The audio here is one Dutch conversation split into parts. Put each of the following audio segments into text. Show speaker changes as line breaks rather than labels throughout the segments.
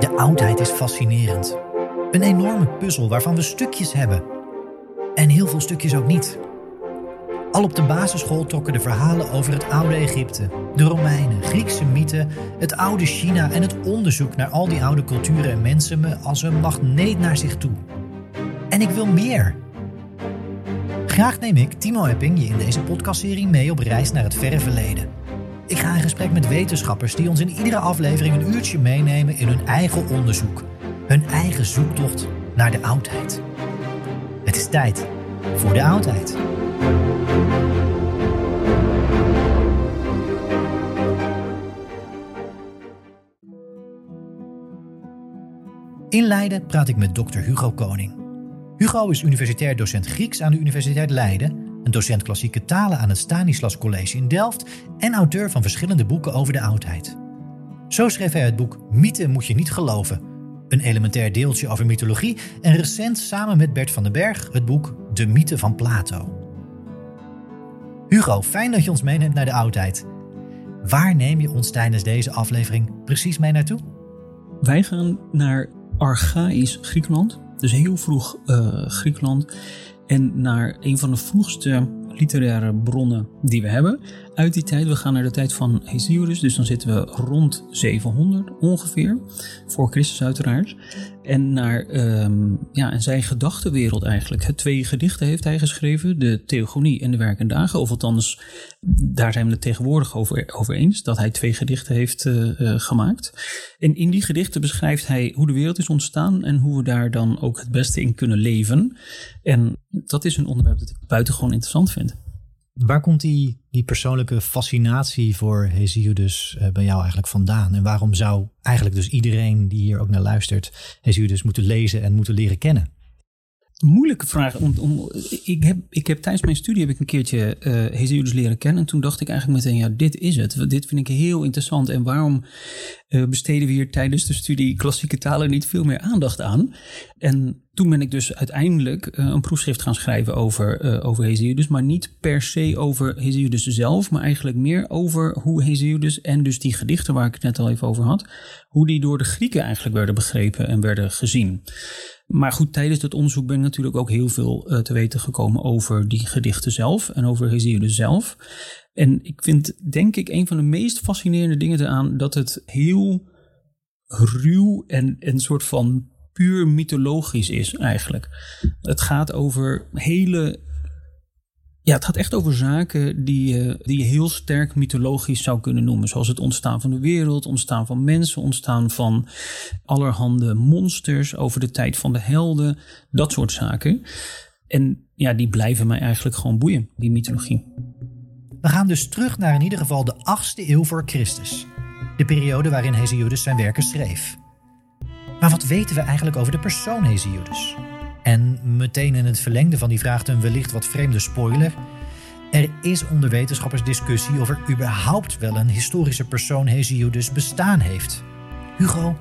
De oudheid is fascinerend. Een enorme puzzel waarvan we stukjes hebben. En heel veel stukjes ook niet. Al op de basisschool trokken de verhalen over het oude Egypte, de Romeinen, Griekse mythen, het oude China en het onderzoek naar al die oude culturen en mensen me als een magneet naar zich toe. En ik wil meer. Graag neem ik, Timo Epping, je in deze podcastserie mee op reis naar het verre verleden. Ik ga in gesprek met wetenschappers die ons in iedere aflevering een uurtje meenemen in hun eigen onderzoek, hun eigen zoektocht naar de oudheid. Het is tijd voor de oudheid. In Leiden praat ik met dokter Hugo Koning. Hugo is universitair docent Grieks aan de Universiteit Leiden, een docent klassieke talen aan het Stanislas College in Delft en auteur van verschillende boeken over de oudheid. Zo schreef hij het boek Mythe moet je niet geloven, een elementair deeltje over mythologie en recent samen met Bert van den Berg het boek De Mythe van Plato. Hugo, fijn dat je ons meeneemt naar de oudheid. Waar neem je ons tijdens deze aflevering precies mee naartoe?
Wij gaan naar Archaïs Griekenland, dus heel vroeg uh, Griekenland, en naar een van de vroegste literaire bronnen die we hebben uit die tijd. We gaan naar de tijd van Hesiodus, dus dan zitten we rond 700 ongeveer, voor Christus uiteraard. En naar um, ja, en zijn gedachtenwereld eigenlijk. Het twee gedichten heeft hij geschreven, de Theogonie en de Werk en Dagen. Of althans, daar zijn we het tegenwoordig over, eens, dat hij twee gedichten heeft uh, uh, gemaakt. En in die gedichten beschrijft hij hoe de wereld is ontstaan en hoe we daar dan ook het beste in kunnen leven. En dat is een onderwerp dat ik buitengewoon interessant vind.
Waar komt die, die persoonlijke fascinatie voor Hesiodus uh, bij jou eigenlijk vandaan? En waarom zou eigenlijk dus iedereen die hier ook naar luistert Hesiodus moeten lezen en moeten leren kennen?
Moeilijke vraag. Om, om, ik, heb, ik heb tijdens mijn studie heb ik een keertje uh, leren kennen. En toen dacht ik eigenlijk meteen, ja, dit is het. Dit vind ik heel interessant. En waarom uh, besteden we hier tijdens de studie klassieke talen niet veel meer aandacht aan? En toen ben ik dus uiteindelijk uh, een proefschrift gaan schrijven over, uh, over Hesiodus. Maar niet per se over Hesiodus zelf, maar eigenlijk meer over hoe Hesiodus en dus die gedichten waar ik het net al even over had, hoe die door de Grieken eigenlijk werden begrepen en werden gezien. Maar goed, tijdens dat onderzoek ben ik natuurlijk ook heel veel uh, te weten gekomen over die gedichten zelf en over Hesiodus zelf. En ik vind, denk ik, een van de meest fascinerende dingen eraan dat het heel ruw en een soort van puur mythologisch is eigenlijk. Het gaat over hele. Ja, het gaat echt over zaken die je, die je heel sterk mythologisch zou kunnen noemen. Zoals het ontstaan van de wereld, ontstaan van mensen, ontstaan van allerhande monsters, over de tijd van de helden, dat soort zaken. En ja, die blijven mij eigenlijk gewoon boeien, die mythologie.
We gaan dus terug naar in ieder geval de 8e eeuw voor Christus. De periode waarin Hesiodus zijn werken schreef. Maar wat weten we eigenlijk over de persoon Hesiodus? En meteen in het verlengde van die vraag een wellicht wat vreemde spoiler. Er is onder wetenschappers discussie of er überhaupt wel een historische persoon Hesiodus bestaan heeft. Hugo,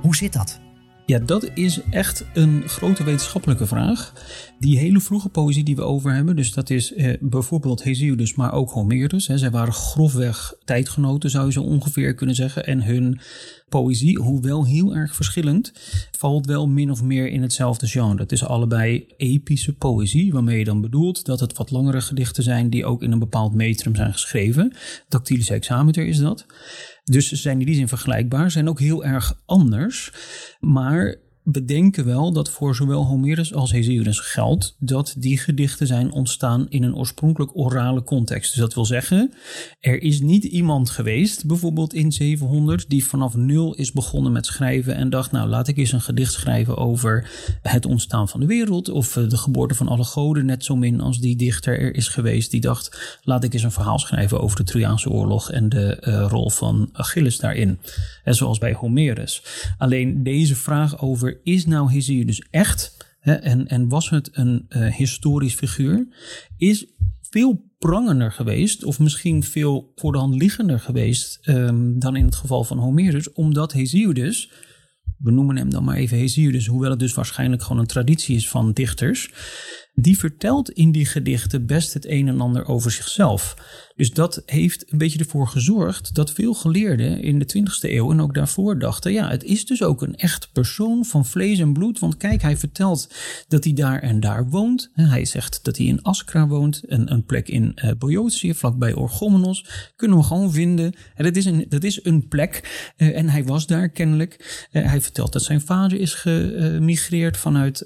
hoe zit dat?
Ja, dat is echt een grote wetenschappelijke vraag. Die hele vroege poëzie die we over hebben, dus dat is eh, bijvoorbeeld Hesiodus, maar ook Homerus. Hè, zij waren grofweg tijdgenoten, zou je zo ongeveer kunnen zeggen. En hun poëzie, hoewel heel erg verschillend, valt wel min of meer in hetzelfde genre. Het is allebei epische poëzie, waarmee je dan bedoelt dat het wat langere gedichten zijn die ook in een bepaald metrum zijn geschreven. Dactylisch hexameter is dat. Dus ze zijn in die zin vergelijkbaar, zijn ook heel erg anders. Maar we denken wel dat voor zowel Homerus als Hesiodus geldt dat die gedichten zijn ontstaan in een oorspronkelijk orale context. Dus dat wil zeggen, er is niet iemand geweest, bijvoorbeeld in 700, die vanaf nul is begonnen met schrijven en dacht, nou laat ik eens een gedicht schrijven over het ontstaan van de wereld of eh, de geboorte van alle goden, net zo min als die dichter er is geweest die dacht, laat ik eens een verhaal schrijven over de Trojaanse oorlog en de uh, rol van Achilles daarin. En zoals bij Homerus. Alleen deze vraag over is nou Hesiodus echt hè, en, en was het een uh, historisch figuur, is veel prangender geweest, of misschien veel voor de hand liggender geweest um, dan in het geval van Homerus, omdat Hesiodus, we noemen hem dan maar even Hesiodus, hoewel het dus waarschijnlijk gewoon een traditie is van dichters, die vertelt in die gedichten best het een en ander over zichzelf. Dus dat heeft een beetje ervoor gezorgd dat veel geleerden in de 20e eeuw en ook daarvoor dachten: ja, het is dus ook een echt persoon van vlees en bloed. Want kijk, hij vertelt dat hij daar en daar woont. Hij zegt dat hij in Askra woont, een, een plek in uh, vlakbij Orchomenos. Kunnen we gewoon vinden. En dat, is een, dat is een plek uh, en hij was daar kennelijk. Uh, hij vertelt dat zijn vader is gemigreerd vanuit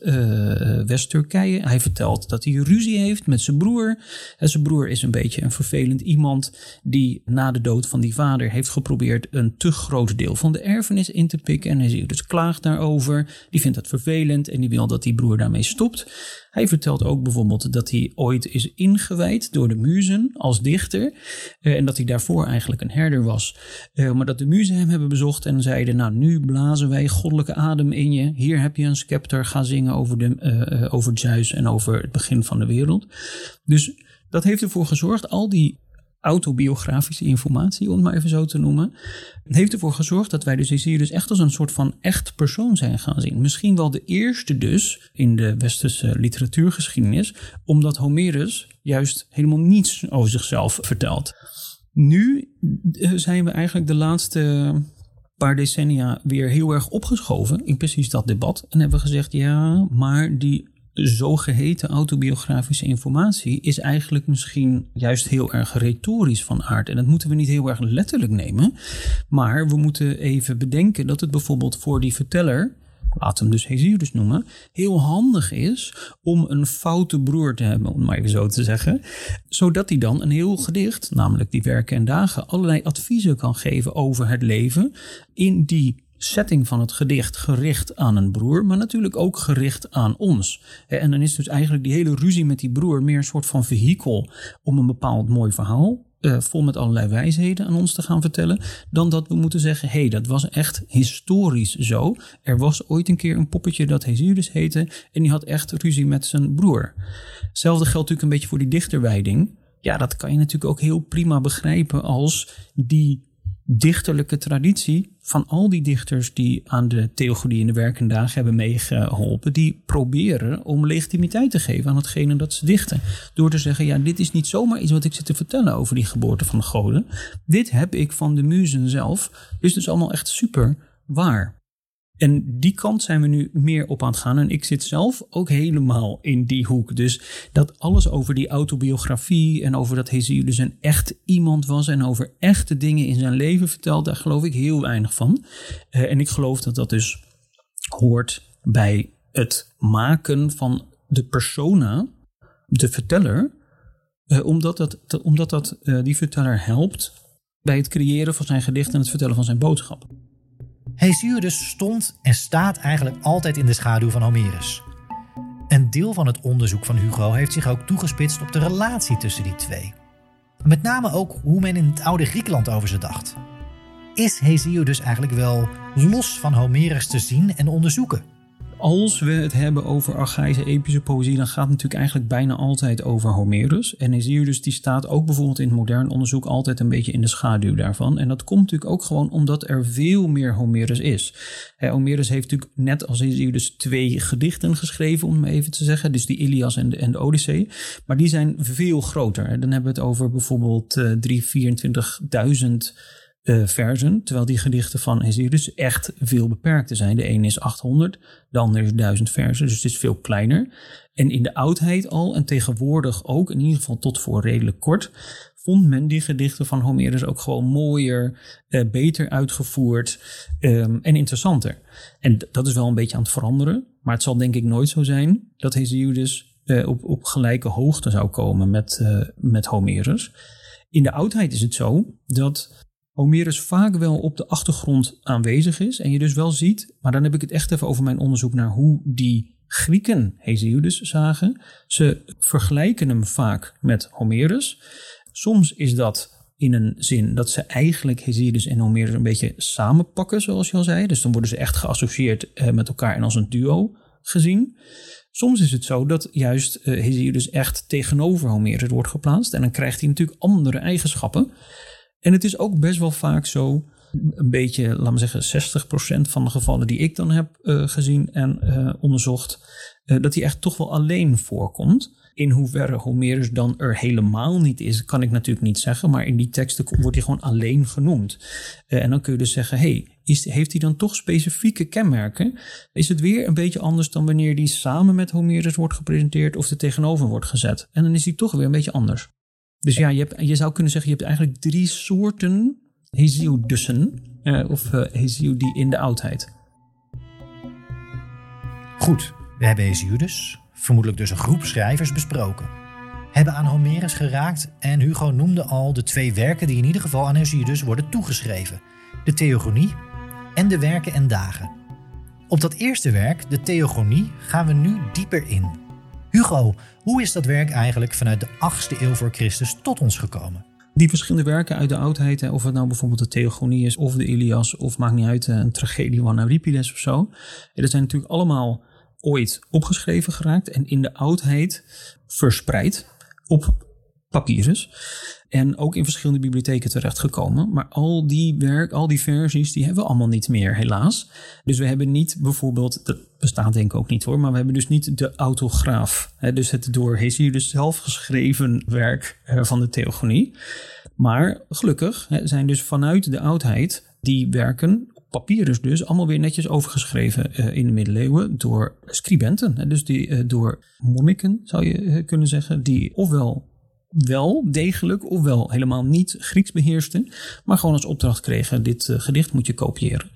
West-Turkije. Hij vertelt dat hij ruzie heeft met zijn broer. En zijn broer is een beetje een vervelend iemand die na de dood van die vader heeft geprobeerd een te groot deel van de erfenis in te pikken. En hij dus klaagt daarover. Die vindt dat vervelend en die wil dat die broer daarmee stopt. Hij vertelt ook bijvoorbeeld dat hij ooit is ingewijd door de muzen als dichter. Uh, en dat hij daarvoor eigenlijk een herder was. Uh, maar dat de muzen hem hebben bezocht en zeiden: Nou, nu blazen wij goddelijke adem in je. Hier heb je een scepter. Ga zingen over, de, uh, over Zeus en over het begin van de wereld. Dus dat heeft ervoor gezorgd, al die autobiografische informatie, om het maar even zo te noemen. Heeft ervoor gezorgd dat wij dus hier dus echt als een soort van echt persoon zijn gaan zien. Misschien wel de eerste dus in de westerse literatuurgeschiedenis, omdat Homerus juist helemaal niets over zichzelf vertelt. Nu zijn we eigenlijk de laatste paar decennia weer heel erg opgeschoven in precies dat debat. En hebben we gezegd, ja, maar die zogeheten autobiografische informatie is eigenlijk misschien juist heel erg retorisch van aard. En dat moeten we niet heel erg letterlijk nemen. Maar we moeten even bedenken dat het bijvoorbeeld voor die verteller laat hem dus Hesiodus noemen, heel handig is om een foute broer te hebben, om maar even zo te zeggen. Zodat hij dan een heel gedicht, namelijk die werken en dagen, allerlei adviezen kan geven over het leven in die setting van het gedicht gericht aan een broer, maar natuurlijk ook gericht aan ons. En dan is dus eigenlijk die hele ruzie met die broer meer een soort van vehikel om een bepaald mooi verhaal uh, vol met allerlei wijsheden aan ons te gaan vertellen, dan dat we moeten zeggen: hé, hey, dat was echt historisch zo. Er was ooit een keer een poppetje dat Hesiodus heette en die had echt ruzie met zijn broer. Hetzelfde geldt natuurlijk een beetje voor die dichterwijding. Ja, dat kan je natuurlijk ook heel prima begrijpen als die dichterlijke traditie van al die dichters die aan de theologie in de werkende dagen hebben meegeholpen, die proberen om legitimiteit te geven aan hetgene dat ze dichten. Door te zeggen, ja, dit is niet zomaar iets wat ik zit te vertellen over die geboorte van de goden. Dit heb ik van de muzen zelf. Dus het is allemaal echt super waar. En die kant zijn we nu meer op aan het gaan. En ik zit zelf ook helemaal in die hoek. Dus dat alles over die autobiografie en over dat Hesiodus een echt iemand was en over echte dingen in zijn leven vertelt, daar geloof ik heel weinig van. Uh, en ik geloof dat dat dus hoort bij het maken van de persona, de verteller, uh, omdat, dat, omdat dat, uh, die verteller helpt bij het creëren van zijn gedicht en het vertellen van zijn boodschap.
Hesiodus stond en staat eigenlijk altijd in de schaduw van Homerus. Een deel van het onderzoek van Hugo heeft zich ook toegespitst op de relatie tussen die twee. Met name ook hoe men in het oude Griekenland over ze dacht. Is Hesiodus eigenlijk wel los van Homerus te zien en onderzoeken?
Als we het hebben over archaïsche epische poëzie, dan gaat het natuurlijk eigenlijk bijna altijd over Homerus. En Hesiodus die staat ook bijvoorbeeld in het modern onderzoek altijd een beetje in de schaduw daarvan. En dat komt natuurlijk ook gewoon omdat er veel meer Homerus is. Homerus heeft natuurlijk net als Hesiodus twee gedichten geschreven, om even te zeggen. Dus die Ilias en de, en de Odyssee. Maar die zijn veel groter. Dan hebben we het over bijvoorbeeld uh, 324.000 uh, versen, terwijl die gedichten van Hesiodus echt veel beperkter zijn. De ene is 800, de andere is 1000 versen, dus het is veel kleiner. En in de oudheid al, en tegenwoordig ook, in ieder geval tot voor redelijk kort, vond men die gedichten van Homerus ook gewoon mooier, uh, beter uitgevoerd um, en interessanter. En dat is wel een beetje aan het veranderen, maar het zal denk ik nooit zo zijn dat Hesiodus uh, op, op gelijke hoogte zou komen met, met Homerus. In de oudheid is het zo dat Homerus vaak wel op de achtergrond aanwezig is. En je dus wel ziet, maar dan heb ik het echt even over mijn onderzoek naar hoe die Grieken Hesiodus zagen. Ze vergelijken hem vaak met Homerus. Soms is dat in een zin dat ze eigenlijk Hesiodus en Homerus een beetje samenpakken, zoals je al zei. Dus dan worden ze echt geassocieerd eh, met elkaar en als een duo gezien. Soms is het zo dat juist uh, Hesiodus echt tegenover Homerus wordt geplaatst. En dan krijgt hij natuurlijk andere eigenschappen. En het is ook best wel vaak zo, een beetje, laten we zeggen, 60% van de gevallen die ik dan heb uh, gezien en uh, onderzocht, uh, dat hij echt toch wel alleen voorkomt. In hoeverre Homerus dan er helemaal niet is, kan ik natuurlijk niet zeggen. Maar in die teksten wordt hij gewoon alleen genoemd. en dan kun je dus zeggen, hey, heeft hij dan toch specifieke kenmerken? Is het weer een beetje anders dan wanneer die samen met Homerus wordt gepresenteerd of er tegenover wordt gezet? En dan is hij toch weer een beetje anders. Dus ja, je, hebt, je zou kunnen zeggen, je hebt eigenlijk drie soorten Hesiodussen, uh, of uh, Hesiodi in de oudheid.
Goed, we hebben Hesiodus, vermoedelijk dus een groep schrijvers, besproken. Hebben aan Homerus geraakt en Hugo noemde al de twee werken die in ieder geval aan Hesiodus worden toegeschreven. De Theogonie en de Werken en Dagen. Op dat eerste werk, de Theogonie, gaan we nu dieper in. Hugo, hoe is dat werk eigenlijk vanuit de 8e eeuw voor Christus tot ons gekomen?
Die verschillende werken uit de oudheid, of het nou bijvoorbeeld de Theogonie is, of de Ilias, of maakt niet uit, een tragedie van Euripides of zo. Dat zijn natuurlijk allemaal ooit opgeschreven geraakt en in de oudheid verspreid op papyrus. En ook in verschillende bibliotheken terechtgekomen. Maar al die werk, al die versies, die hebben we allemaal niet meer, helaas. Dus we hebben niet bijvoorbeeld, dat bestaat denk ik ook niet hoor, maar we hebben dus niet de autograaf. Hè, dus het door Hesiodus zelf geschreven werk van de Theogonie. Maar gelukkig hè, zijn dus vanuit de oudheid die werken papyrus dus allemaal weer netjes overgeschreven uh, in de middeleeuwen door scribenten. Dus die, uh, door monniken zou je uh, kunnen zeggen, die ofwel wel degelijk, ofwel helemaal niet Grieks beheersten, maar gewoon als opdracht kregen: dit uh, gedicht moet je kopiëren.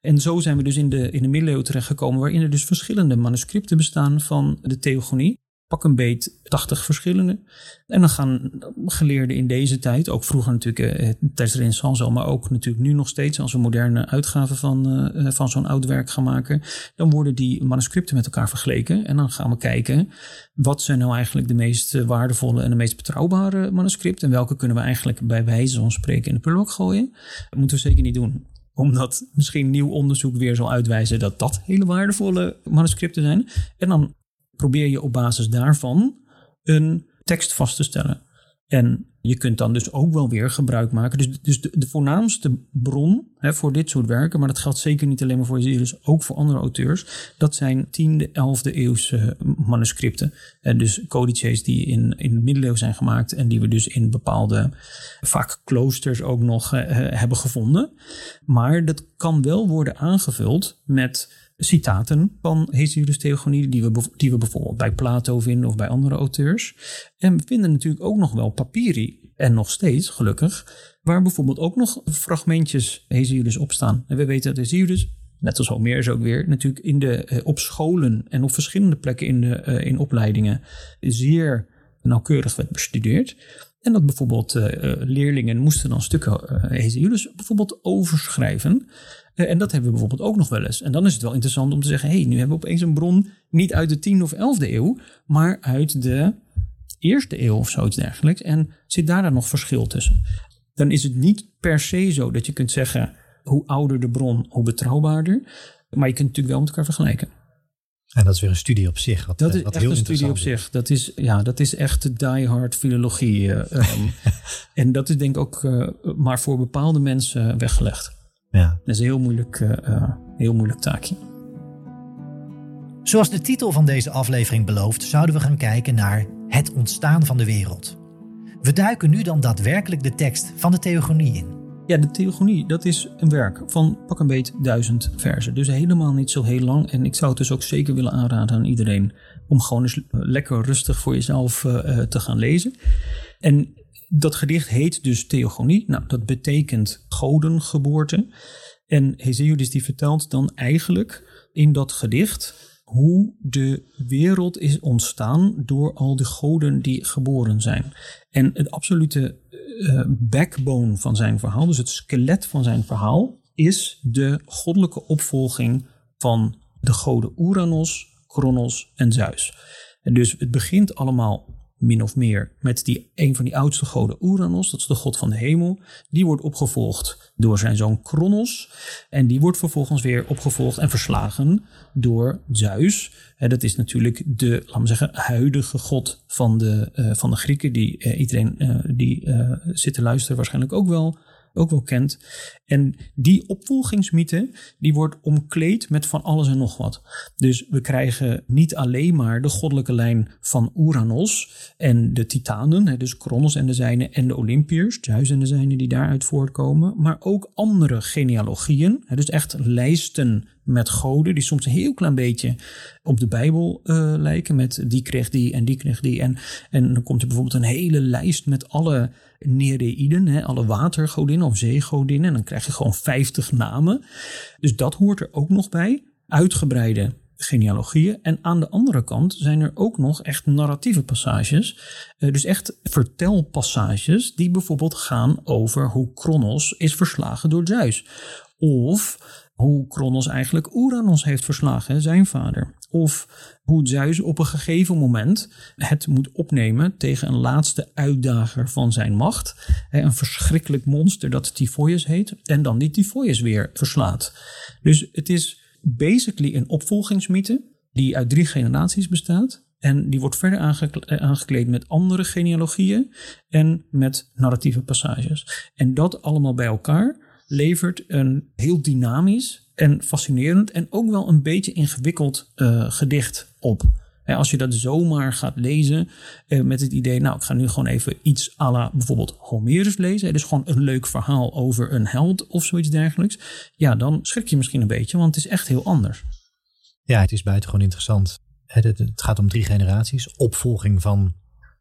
En zo zijn we dus in de, in de middeleeuwen terechtgekomen, waarin er dus verschillende manuscripten bestaan van de Theogonie pak een beet 80 verschillende. En dan gaan geleerden in deze tijd, ook vroeger natuurlijk eh, tijdens de renaissance maar ook natuurlijk nu nog steeds, als we moderne uitgaven van, uh, van zo'n oud werk gaan maken, dan worden die manuscripten met elkaar vergeleken. En dan gaan we kijken, wat zijn nou eigenlijk de meest waardevolle en de meest betrouwbare manuscripten? En welke kunnen we eigenlijk bij wijze van spreken in de prullenbak gooien? Dat moeten we zeker niet doen omdat misschien nieuw onderzoek weer zal uitwijzen dat dat hele waardevolle manuscripten zijn. En dan probeer je op basis daarvan een tekst vast te stellen. En je kunt dan dus ook wel weer gebruik maken. Dus, dus de, voornaamste bron hè, voor dit soort werken, maar dat geldt zeker niet alleen maar voor Jezus, ook voor andere auteurs, dat zijn 10e, 11e eeuwse manuscripten. En dus codices die in, in de middeleeuwen zijn gemaakt en die we dus in bepaalde, vaak kloosters ook nog uh, hebben gevonden. Maar dat kan wel worden aangevuld met citaten van Hesiodus Theogonie, die we, die we bijvoorbeeld bij Plato vinden of bij andere auteurs. En we vinden natuurlijk ook nog wel papyri, en nog steeds gelukkig, waar bijvoorbeeld ook nog fragmentjes Hesiodus op staan. En we weten dat Hesiodus, net als Homerus ook weer, natuurlijk in de, eh, op scholen en op verschillende plekken in, de, uh, in opleidingen zeer nauwkeurig werd bestudeerd. En dat bijvoorbeeld uh, leerlingen moesten dan stukken uh, Hesiodus bijvoorbeeld overschrijven. En dat hebben we bijvoorbeeld ook nog wel eens. En dan is het wel interessant om te zeggen: hey, nu hebben we opeens een bron niet uit de 10e of 11e eeuw, maar uit de eerste eeuw of zoiets dergelijks. En zit daar dan nog verschil tussen? Dan is het niet per se zo dat je kunt zeggen: hoe ouder de bron, hoe betrouwbaarder. Maar je kunt natuurlijk wel met elkaar vergelijken.
En dat is weer een studie op zich. Wat,
Dat
eh,
is
wat
echt
heel
een studie op zich. Dat is, ja, dat is echt diehard filologie. eh, ehm. en dat is denk ik ook eh, maar voor bepaalde mensen weggelegd.
Ja.
Dat is een heel moeilijk, heel moeilijk taakje.
Zoals de titel van deze aflevering belooft, zouden we gaan kijken naar het ontstaan van de wereld. We duiken nu dan daadwerkelijk de tekst van de Theogonie in.
Ja, de Theogonie, dat is een werk van pak een beet duizend versen. Dus helemaal niet zo heel lang. En ik zou het dus ook zeker willen aanraden aan iedereen om gewoon eens lekker rustig voor jezelf eh, eh, te gaan lezen. En dat gedicht heet dus Theogonie. Nou, dat betekent godengeboorte. En Hesiodus die vertelt dan eigenlijk in dat gedicht hoe de wereld is ontstaan door al de goden die geboren zijn. En het absolute eh, backbone van zijn verhaal, dus het skelet van zijn verhaal, is de goddelijke opvolging van de goden Uranos, Kronos en Zeus. En dus het begint allemaal min of meer met die, een van die oudste goden Uranos, dat is de god van de hemel. Die wordt opgevolgd door zijn zoon Kronos. En die wordt vervolgens weer opgevolgd en verslagen door Zeus. Dat is natuurlijk de, laten we zeggen, huidige god van de, eh, van de Grieken. Die eh, iedereen eh, die zit te luisteren waarschijnlijk ook wel, ook wel kent. En die opvolgingsmythe, die wordt omkleed met van alles en nog wat. Dus we krijgen niet alleen maar de goddelijke lijn van Uranos en de titanen, dus Kronos en de zijnen en de Olympiërs, Zeus en de zijnen die daaruit voortkomen, maar ook andere genealogieën, dus echt lijsten met goden die soms een heel klein beetje op de Bijbel eh, lijken, met die kreeg die en die kreeg die. En, en dan komt er bijvoorbeeld een hele lijst met alle Nereïden, hè, alle watergodinnen of zeegodinnen. En dan krijg je gewoon 50 namen. Dus dat hoort er ook nog bij. Uitgebreide genealogieën. En aan de andere kant zijn er ook nog echt narratieve passages. Eh, dus echt vertelpassages die bijvoorbeeld gaan over hoe Kronos is verslagen door Zeus. Of hoe Kronos eigenlijk Uranos heeft verslagen, zijn vader. Of hoe Zeus op een gegeven moment het moet opnemen tegen een laatste uitdager van zijn macht. Een verschrikkelijk monster dat Typhoeus heet. En dan die Typhoeus weer verslaat. Dus het is basically een opvolgingsmythe die uit drie generaties bestaat. En die wordt verder eh, aangekleed met andere genealogieën en met narratieve passages. En dat allemaal bij elkaar levert een heel dynamisch en fascinerend en ook wel een beetje ingewikkeld eh, gedicht op. Als je dat zomaar gaat lezen eh, met het idee, nou ik ga nu gewoon even iets à la bijvoorbeeld Homerus lezen. hè, Dus gewoon een leuk verhaal over een held of zoiets dergelijks. Ja, dan schrik je misschien een beetje, want het is echt heel anders.
Ja, het is buitengewoon interessant. Het, het, het gaat om drie generaties. Opvolging van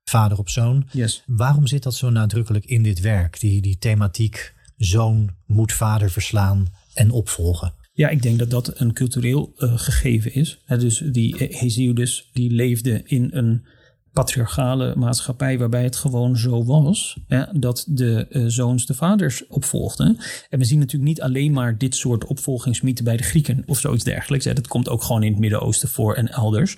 vader op zoon.
Yes.
Waarom zit dat zo nadrukkelijk in dit werk? Die, die thematiek zoon moet vader verslaan en opvolgen.
Ja, ik denk dat dat een cultureel eh, gegeven is. Dus die eh, Hesiodus die leefde in een patriarchale maatschappij waarbij het gewoon zo was dat de eh, zoons de vaders opvolgden. En we zien natuurlijk niet alleen maar dit soort opvolgingsmythen bij de Grieken of zoiets dergelijks. Hè. Dat komt ook gewoon in het Midden-Oosten voor en elders.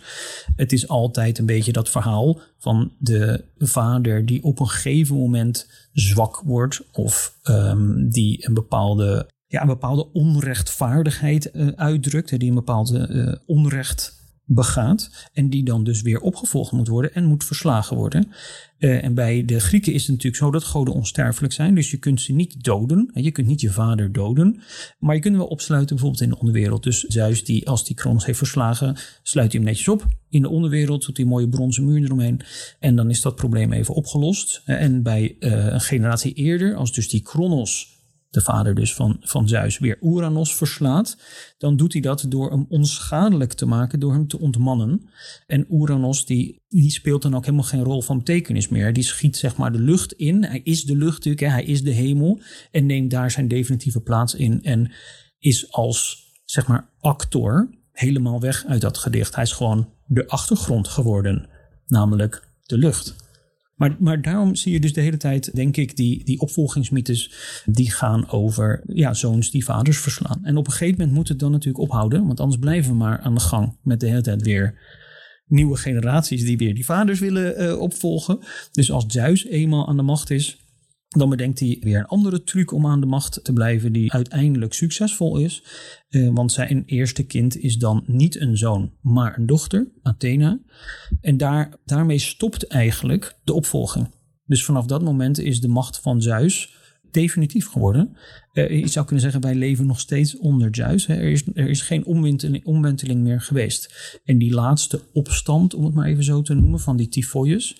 Het is altijd een beetje dat verhaal van de vader die op een gegeven moment zwak wordt of ehm, die een bepaalde ja, een bepaalde onrechtvaardigheid eh, uitdrukt, die een bepaalde eh, onrecht begaat en die dan dus weer opgevolgd moet worden en moet verslagen worden. Eh, en bij de Grieken is het natuurlijk zo dat goden onsterfelijk zijn, dus je kunt ze niet doden. Hè, je kunt niet je vader doden, maar je kunt hem wel opsluiten bijvoorbeeld in de onderwereld. Dus Zeus, die, als die Kronos heeft verslagen, sluit hij hem netjes op in de onderwereld, doet een mooie bronzen muur eromheen en dan is dat probleem even opgelost. Eh, En bij eh, een generatie eerder, als dus die Kronos de vader dus van, van Zeus, weer Uranos verslaat, dan doet hij dat door hem onschadelijk te maken, door hem te ontmannen. En Uranos die, die speelt dan ook helemaal geen rol van betekenis meer. Die schiet zeg maar de lucht in. Hij is de lucht natuurlijk, hè, hij is de hemel en neemt daar zijn definitieve plaats in en is als zeg maar actor helemaal weg uit dat gedicht. Hij is gewoon de achtergrond geworden, namelijk de lucht. Maar, maar daarom zie je dus de hele tijd, denk ik, die, die opvolgingsmythes die gaan over ja, zoons die vaders verslaan. En op een gegeven moment moet het dan natuurlijk ophouden, want anders blijven we maar aan de gang met de hele tijd weer nieuwe generaties die weer die vaders willen eh, opvolgen. Dus als Zeus eenmaal aan de macht is, Dan bedenkt hij weer een andere truc om aan de macht te blijven, die uiteindelijk succesvol is. Uh, want zijn eerste kind is dan niet een zoon, maar een dochter, Athena. En daar, daarmee stopt eigenlijk de opvolging. Dus vanaf dat moment is de macht van Zeus definitief geworden. Uh, je zou kunnen zeggen, wij leven nog steeds onder. Hè. Er, is, er is geen omwenteling, meer geweest. En die laatste opstand, om het maar even zo te noemen, van die Typhoeus,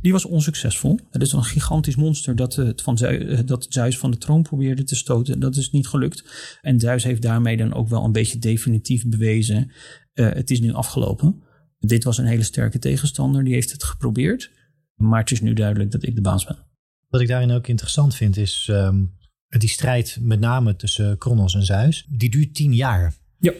die was onsuccesvol. Het is een gigantisch monster dat, het van Zeus, dat Zeus van de troon probeerde te stoten. Dat is niet gelukt. En Zeus heeft daarmee dan ook wel een beetje definitief bewezen, het is nu afgelopen. Dit was een hele sterke tegenstander, die heeft het geprobeerd. Maar het is nu duidelijk dat ik de baas ben.
Wat ik daarin ook interessant vind is um, die strijd met name tussen Kronos en Zeus. Die duurt tien jaar.
Ja.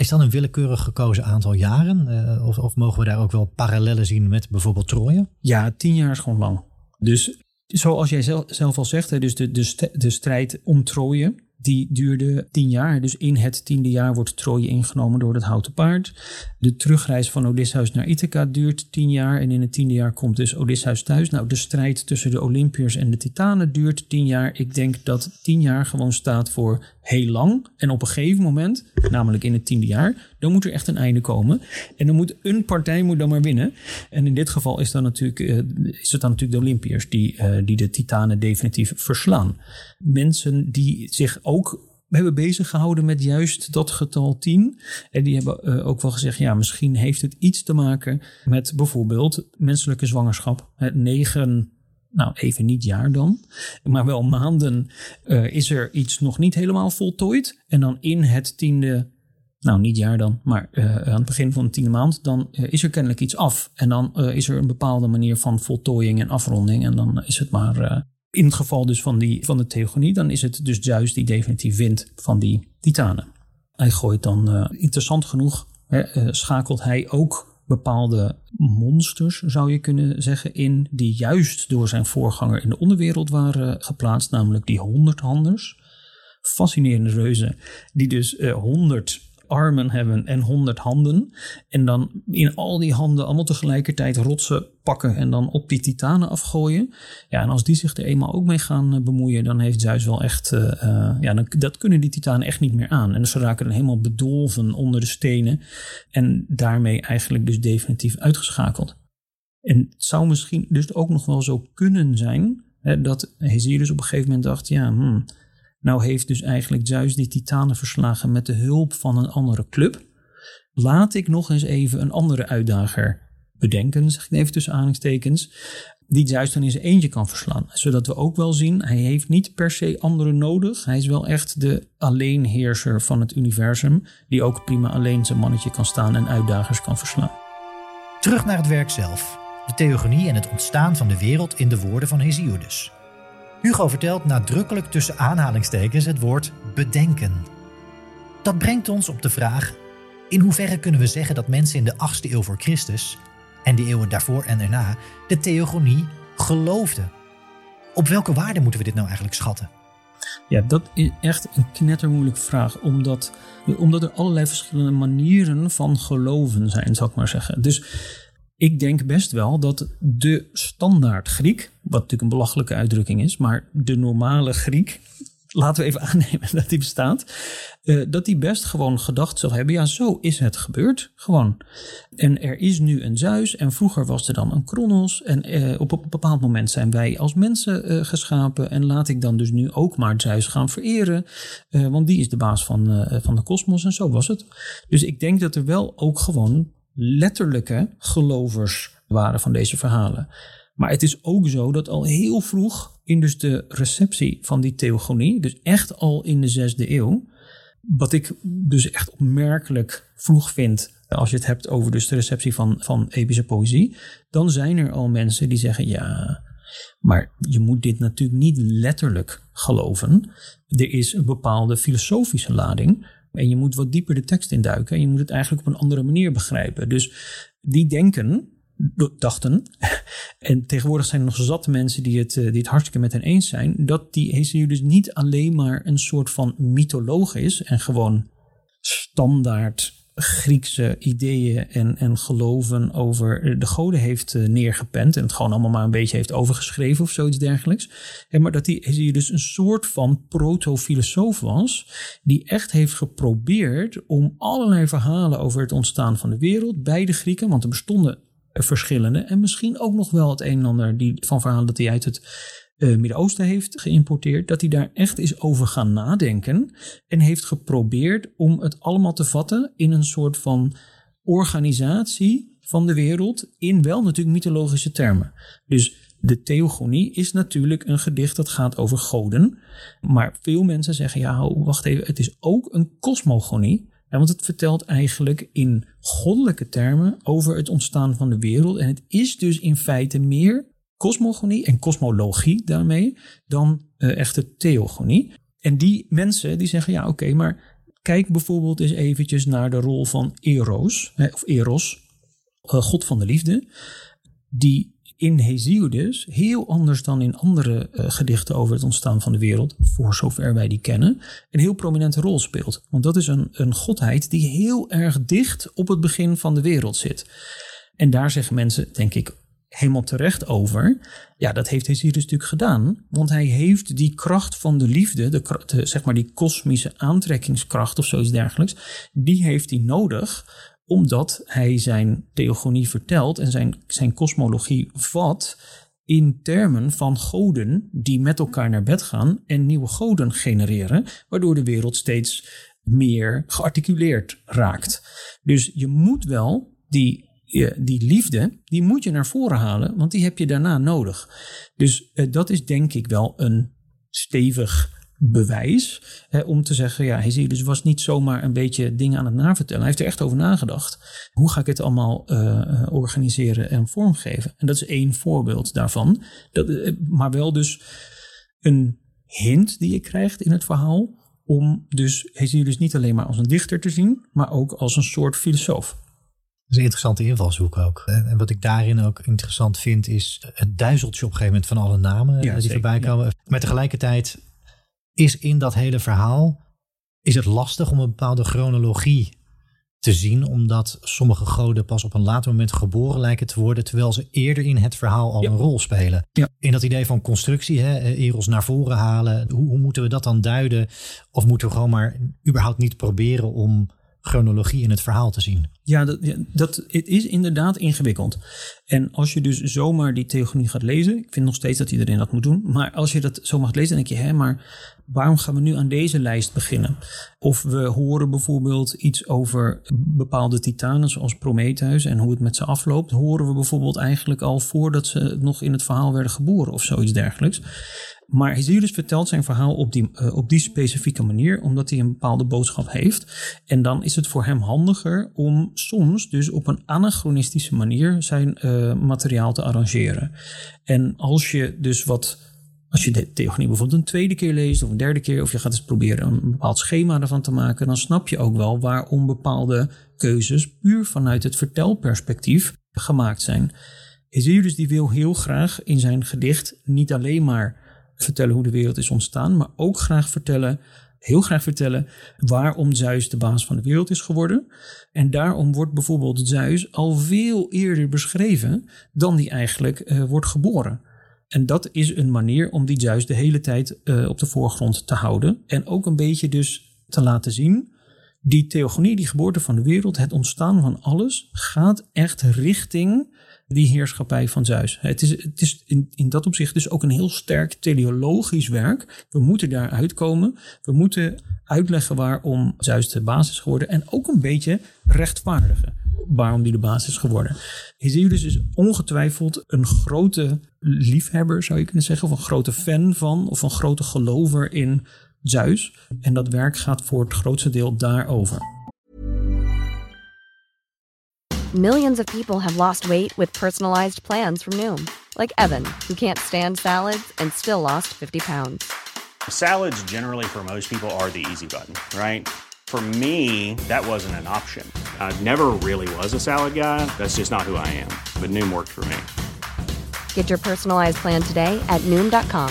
Is dat een willekeurig gekozen aantal jaren? Uh, of, of mogen we daar ook wel parallellen zien met bijvoorbeeld Troje?
Ja, tien jaar is gewoon lang. Dus zoals jij zelf, zelf al zegt, dus de, de, de strijd om Troje die duurde tien jaar. Dus in het tiende jaar wordt Troje ingenomen door het houten paard. De terugreis van Odysseus naar Ithaca duurt tien jaar. En in het tiende jaar komt dus Odysseus thuis. Nou, de strijd tussen de Olympiërs en de Titanen duurt tien jaar. Ik denk dat tien jaar gewoon staat voor heel lang. En op een gegeven moment, namelijk in het tiende jaar, dan moet er echt een einde komen. En dan moet een partij moet dan maar winnen. En in dit geval is, dan natuurlijk, uh, is het dan natuurlijk de Olympiërs die, uh, die de Titanen definitief verslaan. Mensen die zich ook hebben bezig gehouden met juist dat getal 10. En die hebben uh, ook wel gezegd, ja, misschien heeft het iets te maken met bijvoorbeeld menselijke zwangerschap. Het negen nou even niet jaar dan, maar wel maanden uh, is er iets nog niet helemaal voltooid. En dan in het tiende, nou niet jaar dan, maar uh, aan het begin van de tiende maand, dan uh, is er kennelijk iets af. En dan is er een bepaalde manier van voltooiing en afronding. En dan is het maar, in het geval dus van, die, van de theogonie, dan is het dus Zeus die definitief wint van die titanen. Hij gooit dan, interessant genoeg, hè, schakelt hij ook bepaalde monsters, zou je kunnen zeggen, in die juist door zijn voorganger in de onderwereld waren geplaatst, namelijk die honderdhanders. Fascinerende reuzen, die dus uh, honderd armen hebben en honderd handen. En dan in al die handen allemaal tegelijkertijd rotsen pakken en dan op die titanen afgooien. Ja, en als die zich er eenmaal ook mee gaan eh, bemoeien, dan heeft Zeus wel echt, uh, uh, ja, dan, dat kunnen die titanen echt niet meer aan. En ze raken dan helemaal bedolven onder de stenen en daarmee eigenlijk dus definitief uitgeschakeld. En het zou misschien dus ook nog wel zo kunnen zijn hè, dat Hesiodus op een gegeven moment dacht, ja, hmm, nou heeft dus eigenlijk Zeus die titanen verslagen met de hulp van een andere club. Laat ik nog eens even een andere uitdager bedenken, zeg ik even tussen aanhalingstekens, die Zeus dan in zijn eentje kan verslaan. Zodat we ook wel zien, hij heeft niet per se anderen nodig. Hij is wel echt de alleenheerser van het universum, die ook prima alleen zijn mannetje kan staan en uitdagers kan verslaan.
Terug naar het werk zelf. De theogonie en het ontstaan van de wereld in de woorden van Hesiodus. Hugo vertelt nadrukkelijk tussen aanhalingstekens het woord bedenken. Dat brengt ons op de vraag: in hoeverre kunnen we zeggen dat mensen in de 8e eeuw voor Christus en de eeuwen daarvoor en daarna de theogonie geloofden? Op welke waarde moeten we dit nou eigenlijk schatten?
Ja, dat is echt een knettermoeilijke vraag, omdat, omdat er allerlei verschillende manieren van geloven zijn, zou ik maar zeggen. Dus ik denk best wel dat de standaard Griek, wat natuurlijk een belachelijke uitdrukking is, maar de normale Griek, laten we even aannemen dat die bestaat, uh, dat die best gewoon gedacht zal hebben, ja, zo is het gebeurd, gewoon. En er is nu een Zeus en vroeger was er dan een Kronos en uh, op een bepaald moment zijn wij als mensen uh, geschapen en laat ik dan dus nu ook maar Zeus gaan vereren, want die is de baas van, van de kosmos en zo was het. Dus ik denk dat er wel ook gewoon letterlijke gelovers waren van deze verhalen. Maar het is ook zo dat al heel vroeg in dus de receptie van die theogonie, dus echt al in de zesde eeuw, wat ik dus echt opmerkelijk vroeg vind als je het hebt over dus de receptie van, van epische poëzie, dan zijn er al mensen die zeggen ja, maar je moet dit natuurlijk niet letterlijk geloven. Er is een bepaalde filosofische lading en je moet wat dieper de tekst induiken. En je moet het eigenlijk op een andere manier begrijpen. Dus die denken, dachten, en tegenwoordig zijn er nog zat mensen die het, eh, die het hartstikke met hen eens zijn, dat die Hesiodus niet alleen maar een soort van mytholoog is en gewoon standaard Griekse ideeën en, en geloven over de goden heeft uh, neergepend en het gewoon allemaal maar een beetje heeft overgeschreven of zoiets dergelijks. En maar dat hij dus een soort van proto-filosoof was, die echt heeft geprobeerd om allerlei verhalen over het ontstaan van de wereld bij de Grieken, want er bestonden verschillende en misschien ook nog wel het een en ander die, van verhalen dat hij uit het uh, Midden-Oosten heeft geïmporteerd, dat hij daar echt is over gaan nadenken en heeft geprobeerd om het allemaal te vatten in een soort van organisatie van de wereld in wel natuurlijk mythologische termen. Dus de theogonie is natuurlijk een gedicht dat gaat over goden, maar veel mensen zeggen ja, wacht even, het is ook een cosmogonie. want het vertelt eigenlijk in goddelijke termen over het ontstaan van de wereld. En het is dus in feite meer cosmogonie en kosmologie daarmee dan uh, echte theogonie. En die mensen die zeggen, ja oké, maar kijk bijvoorbeeld eens eventjes naar de rol van Eros, hè, of Eros, uh, god van de liefde, die in Hesiodus, heel anders dan in andere uh, gedichten over het ontstaan van de wereld, voor zover wij die kennen, een heel prominente rol speelt. Want dat is een, een godheid die heel erg dicht op het begin van de wereld zit. En daar zeggen mensen, denk ik, helemaal terecht over. Ja, dat heeft Hesiodus natuurlijk gedaan. Want hij heeft die kracht van de liefde, de, zeg maar die kosmische aantrekkingskracht of zoiets dergelijks, die heeft hij nodig omdat hij zijn theogonie vertelt en zijn, zijn kosmologie vat in termen van goden die met elkaar naar bed gaan en nieuwe goden genereren, waardoor de wereld steeds meer gearticuleerd raakt. Dus je moet wel die die liefde, die moet je naar voren halen, want die heb je daarna nodig. Dus uh, dat is denk ik wel een stevig bewijs hè, om te zeggen, ja, dus was niet zomaar een beetje dingen aan het navertellen. Hij heeft er echt over nagedacht. Hoe ga ik het allemaal uh, organiseren en vormgeven? En dat is één voorbeeld daarvan. Dat, maar wel dus een hint die je krijgt in het verhaal om dus niet alleen maar als een dichter te zien, maar ook als een soort filosoof
is een interessante invalshoek ook. En wat ik daarin ook interessant vind, is het duizeltje op een gegeven moment van alle namen ja, die voorbij komen. Maar tegelijkertijd is in dat hele verhaal is het lastig om een bepaalde chronologie te zien, omdat sommige goden pas op een later moment geboren lijken te worden, terwijl ze eerder in het verhaal al een rol spelen. Ja. In dat idee van constructie, hè, Eros naar voren halen, hoe, hoe moeten we dat dan duiden? Of moeten we gewoon maar überhaupt niet proberen om chronologie in het verhaal te zien.
Ja, dat, het is inderdaad ingewikkeld. En als je dus zomaar die theogonie gaat lezen, ik vind nog steeds dat iedereen dat moet doen, maar als je dat zo mag lezen, dan denk je, hè, maar waarom gaan we nu aan deze lijst beginnen? Of we horen bijvoorbeeld iets over bepaalde titanen, zoals Prometheus, en hoe het met ze afloopt, horen we bijvoorbeeld eigenlijk al voordat ze nog in het verhaal werden geboren of zoiets dergelijks. Maar Hesiodus vertelt zijn verhaal op die, uh, op die specifieke manier, omdat hij een bepaalde boodschap heeft. En dan is het voor hem handiger om soms dus op een anachronistische manier zijn uh, materiaal te arrangeren. En als je dus wat als je de theorie bijvoorbeeld een tweede keer leest of een derde keer, of je gaat eens proberen een bepaald schema ervan te maken, dan snap je ook wel waarom bepaalde keuzes puur vanuit het vertelperspectief gemaakt zijn. Hesiodus die wil heel graag in zijn gedicht niet alleen maar vertellen hoe de wereld is ontstaan, maar ook graag vertellen, heel graag vertellen waarom Zeus de baas van de wereld is geworden. En daarom wordt bijvoorbeeld Zeus al veel eerder beschreven dan die eigenlijk uh, wordt geboren. En dat is een manier om die Zeus de hele tijd uh, op de voorgrond te houden. En ook een beetje dus te laten zien. Die theogonie, die geboorte van de wereld, het ontstaan van alles, gaat echt richting die heerschappij van Zeus. Het is, het is in, in dat opzicht dus ook een heel sterk teleologisch werk. We moeten daar uitkomen. We moeten uitleggen waarom Zeus de basis is geworden. En ook een beetje rechtvaardigen waarom die de basis is geworden. Hesiodus is ongetwijfeld een grote liefhebber, zou je kunnen zeggen. Of een grote fan van, of een grote gelover in Zeus. En dat werk gaat voor het grootste deel daarover.
Millions of people have lost weight with personalized plans from Noom, like Evan, who can't stand salads and still lost 50 pounds.
Salads, generally, for most people, are the easy button, right? For me, that wasn't an option. I never really was a salad guy. That's just not who I am. But Noom worked for me.
Get your personalized plan today at Noom.com.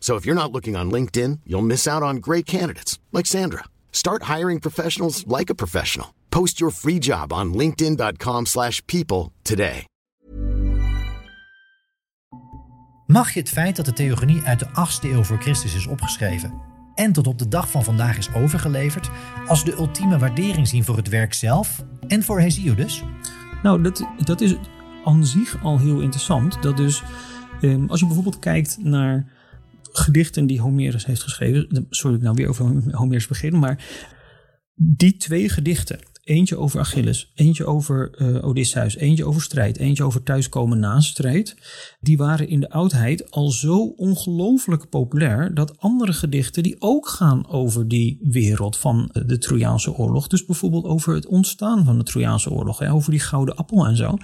So if you're not looking on LinkedIn, you'll miss out on great candidates like Sandra. Start hiring professionals like a professional. Post your free job on linkedin.com/people slash people today.
Mag je het feit dat de theogonie uit de 8e eeuw voor Christus is opgeschreven en tot op de dag van vandaag is overgeleverd als de ultieme waardering zien voor het werk zelf en voor Hesiodus?
Nou, dat, dat is aan zich al heel interessant. Dat dus, ehm, als je bijvoorbeeld kijkt naar gedichten die Homerus heeft geschreven. Sorry, ik nou weer over Homerus beginnen, maar die twee gedichten. Eentje over Achilles, eentje over uh, Odysseus, eentje over strijd, eentje over thuiskomen na strijd. Die waren in de oudheid al zo ongelooflijk populair dat andere gedichten die ook gaan over die wereld van de Trojaanse oorlog, dus bijvoorbeeld over het ontstaan van de Trojaanse oorlog, hè, over die gouden appel en zo.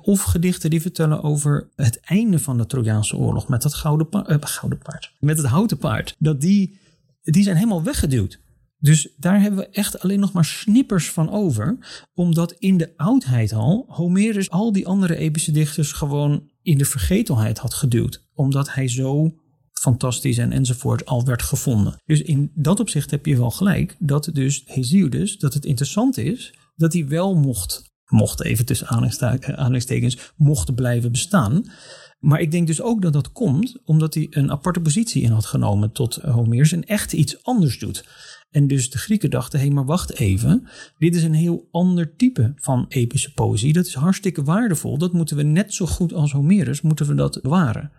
Of gedichten die vertellen over het einde van de Trojaanse oorlog met dat gouden, uh, gouden paard, met het houten paard. Dat die, die zijn helemaal weggeduwd. Dus daar hebben we echt alleen nog maar snippers van over. Omdat in de oudheid al Homerus al die andere epische dichters gewoon in de vergetelheid had geduwd. Omdat hij zo fantastisch en enzovoort al werd gevonden. Dus in dat opzicht heb je wel gelijk dat dus Hesiodus, dat het interessant is dat hij wel mocht, mocht even tussen aanhalingstekens, mocht blijven bestaan. Maar ik denk dus ook dat dat komt omdat hij een aparte positie in had genomen tot Homerus en echt iets anders doet. En dus de Grieken dachten, hé, hey, maar wacht even. Dit is een heel ander type van epische poëzie. Dat is hartstikke waardevol. Dat moeten we net zo goed als Homerus, moeten we dat bewaren.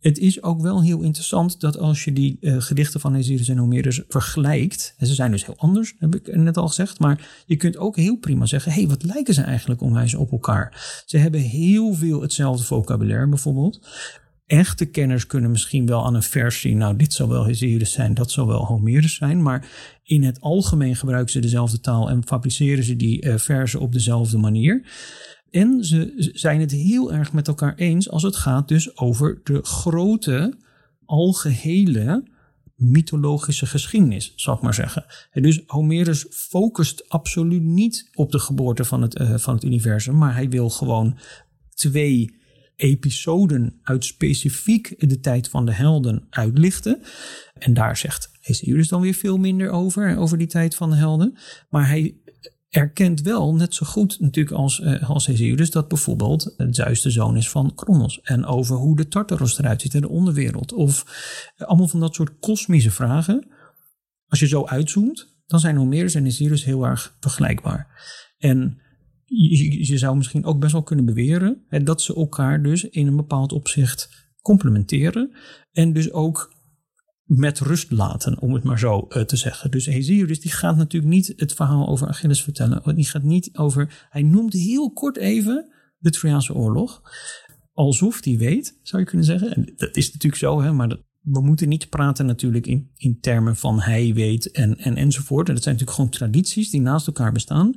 Het is ook wel heel interessant dat als je die uh, gedichten van Hesiodus en Homerus vergelijkt, en ze zijn dus heel anders, heb ik net al gezegd, maar je kunt ook heel prima zeggen, hé, hey, wat lijken ze eigenlijk onwijs op elkaar? Ze hebben heel veel hetzelfde vocabulaire bijvoorbeeld echte kenners kunnen misschien wel aan een vers zien, nou dit zal wel Hesiodus zijn, dat zal wel Homerus zijn, maar in het algemeen gebruiken ze dezelfde taal en fabriceren ze die uh, versen op dezelfde manier. En ze zijn het heel erg met elkaar eens als het gaat dus over de grote, algehele mythologische geschiedenis, zal ik maar zeggen. En dus Homerus focust absoluut niet op de geboorte van het, uh, van het universum, maar hij wil gewoon twee episoden uit specifiek de tijd van de helden uitlichten. En daar zegt Hesiodus dan weer veel minder over, over die tijd van de helden. Maar hij erkent wel net zo goed natuurlijk als, uh, als dat bijvoorbeeld Zeus de zoon is van Kronos. En over hoe de Tartaros eruit ziet in de onderwereld. Of uh, allemaal van dat soort kosmische vragen. Als je zo uitzoomt, dan zijn Homerus en Hesiodus heel erg vergelijkbaar. En je, zou misschien ook best wel kunnen beweren hè, dat ze elkaar dus in een bepaald opzicht complementeren. En dus ook met rust laten, om het maar zo uh, te zeggen. Dus Hesiodus die gaat natuurlijk niet het verhaal over Achilles vertellen. Die gaat niet over. Hij noemt heel kort even de Trojaanse oorlog. Alsof hij weet, zou je kunnen zeggen. En dat is natuurlijk zo, hè, maar dat, we moeten niet praten natuurlijk in, in termen van hij weet en, en enzovoort. En dat zijn natuurlijk gewoon tradities die naast elkaar bestaan.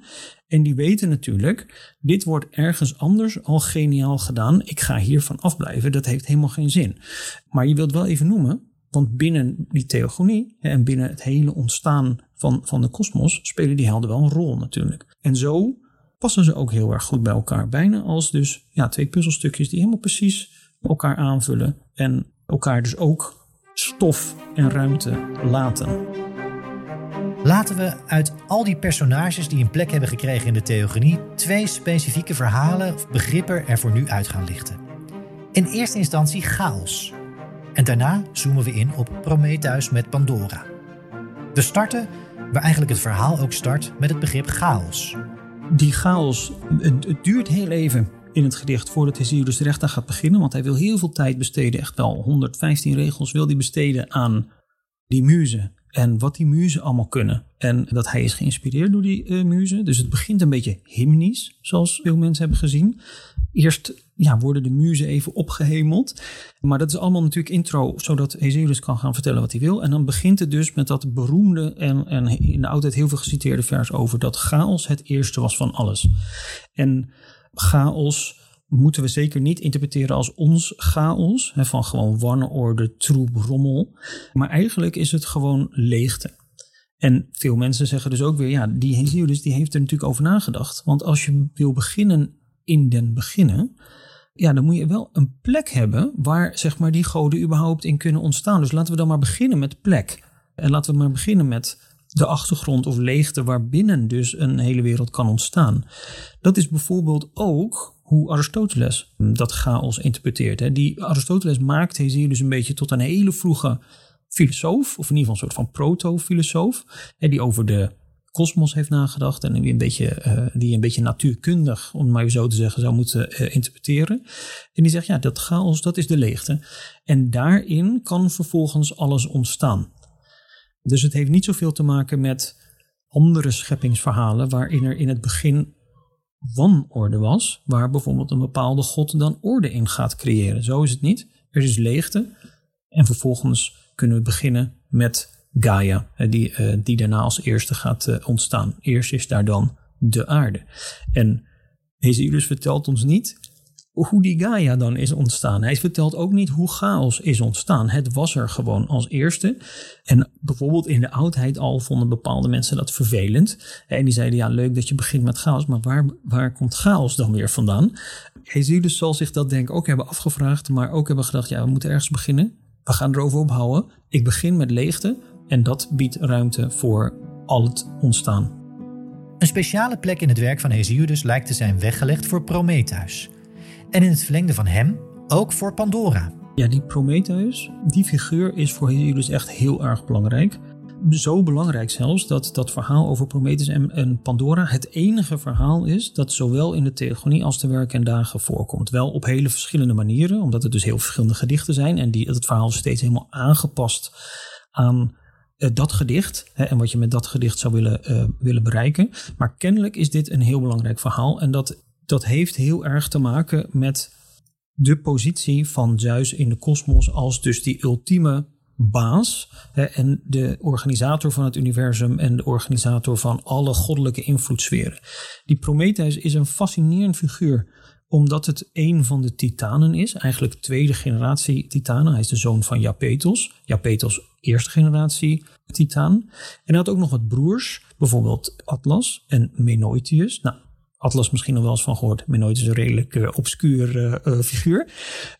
En die weten natuurlijk, dit wordt ergens anders al geniaal gedaan. Ik ga hiervan afblijven. Dat heeft helemaal geen zin. Maar je wilt wel even noemen, want binnen die theogonie en binnen het hele ontstaan van, van de kosmos spelen die helden wel een rol natuurlijk. En zo passen ze ook heel erg goed bij elkaar. Bijna als dus ja, twee puzzelstukjes die helemaal precies elkaar aanvullen. En elkaar dus ook stof en ruimte laten.
Laten we uit al die personages die een plek hebben gekregen in de theogonie twee specifieke verhalen of begrippen er voor nu uit gaan lichten. In eerste instantie chaos. En daarna zoomen we in op Prometheus met Pandora. We starten waar eigenlijk het verhaal ook start met het begrip chaos.
Die chaos, het, het duurt heel even in het gedicht voordat Hesiodus recht aan gaat beginnen. Want hij wil heel veel tijd besteden, echt wel 115 regels wil hij besteden aan die muzen. En wat die muzen allemaal kunnen. En dat hij is geïnspireerd door die uh, muzen. Dus het begint een beetje hymnisch, zoals veel mensen hebben gezien. Eerst ja, worden de muzen even opgehemeld. Maar dat is allemaal natuurlijk intro, zodat Hesiodus kan gaan vertellen wat hij wil. En dan begint het dus met dat beroemde en, en in de oudheid heel veel geciteerde vers over dat chaos het eerste was van alles. En chaos moeten we zeker niet interpreteren als ons chaos, hè, van gewoon wanorde, troep, rommel. Maar eigenlijk is het gewoon leegte. En veel mensen zeggen dus ook weer, ja, die Hesiodus die heeft er natuurlijk over nagedacht. Want als je wil beginnen in den beginnen, ja, dan moet je wel een plek hebben waar zeg maar die goden überhaupt in kunnen ontstaan. Dus laten we dan maar beginnen met plek. En laten we maar beginnen met de achtergrond of leegte waarbinnen dus een hele wereld kan ontstaan. Dat is bijvoorbeeld ook hoe Aristoteles dat chaos interpreteert. Hè. Die Aristoteles maakt Hesiodus een beetje tot een hele vroege filosoof, of in ieder geval een soort van proto-filosoof, die over de kosmos heeft nagedacht en die een beetje, uh, die een beetje natuurkundig, om maar zo te zeggen, zou moeten uh, interpreteren. En die zegt, ja, dat chaos, dat is de leegte. En daarin kan vervolgens alles ontstaan. Dus het heeft niet zoveel te maken met andere scheppingsverhalen waarin er in het begin wanorde was, waar bijvoorbeeld een bepaalde god dan orde in gaat creëren. Zo is het niet. Er is leegte en vervolgens kunnen we beginnen met Gaia, die, uh, die daarna als eerste gaat uh, ontstaan. Eerst is daar dan de aarde. En Hesiodus vertelt ons niet hoe die Gaia dan is ontstaan. Hij vertelt ook niet hoe chaos is ontstaan. Het was er gewoon als eerste. En bijvoorbeeld in de oudheid al vonden bepaalde mensen dat vervelend. En die zeiden, ja leuk dat je begint met chaos, maar waar, waar komt chaos dan weer vandaan? Hesiodus zal zich dat denk ik ook hebben afgevraagd, maar ook hebben gedacht, ja we moeten ergens beginnen. We gaan erover ophouden. Ik begin met leegte en dat biedt ruimte voor al het ontstaan.
Een speciale plek in het werk van Hesiodus lijkt te zijn weggelegd voor Prometheus. En in het verlengde van hem ook voor Pandora.
Ja, die Prometheus, die figuur is voor Hesiodus echt heel erg belangrijk. Zo belangrijk zelfs dat dat verhaal over Prometheus en, Pandora het enige verhaal is dat zowel in de Theogonie als de werken en dagen voorkomt. Wel op hele verschillende manieren, omdat het dus heel verschillende gedichten zijn en die, het verhaal steeds helemaal aangepast aan uh, dat gedicht hè, en wat je met dat gedicht zou willen, uh, willen bereiken. Maar kennelijk is dit een heel belangrijk verhaal en dat, dat heeft heel erg te maken met de positie van Zeus in de kosmos als dus die ultieme baas hè, en de organisator van het universum en de organisator van alle goddelijke invloedssferen. Die Prometheus is een fascinerend figuur omdat het een van de titanen is, eigenlijk tweede generatie titanen. Hij is de zoon van Japetos. Japetos eerste generatie titaan. En hij had ook nog wat broers, bijvoorbeeld Atlas en Menoetius. Nou, Atlas misschien nog wel eens van gehoord. Menoetius is een redelijk uh, obscuur uh, figuur.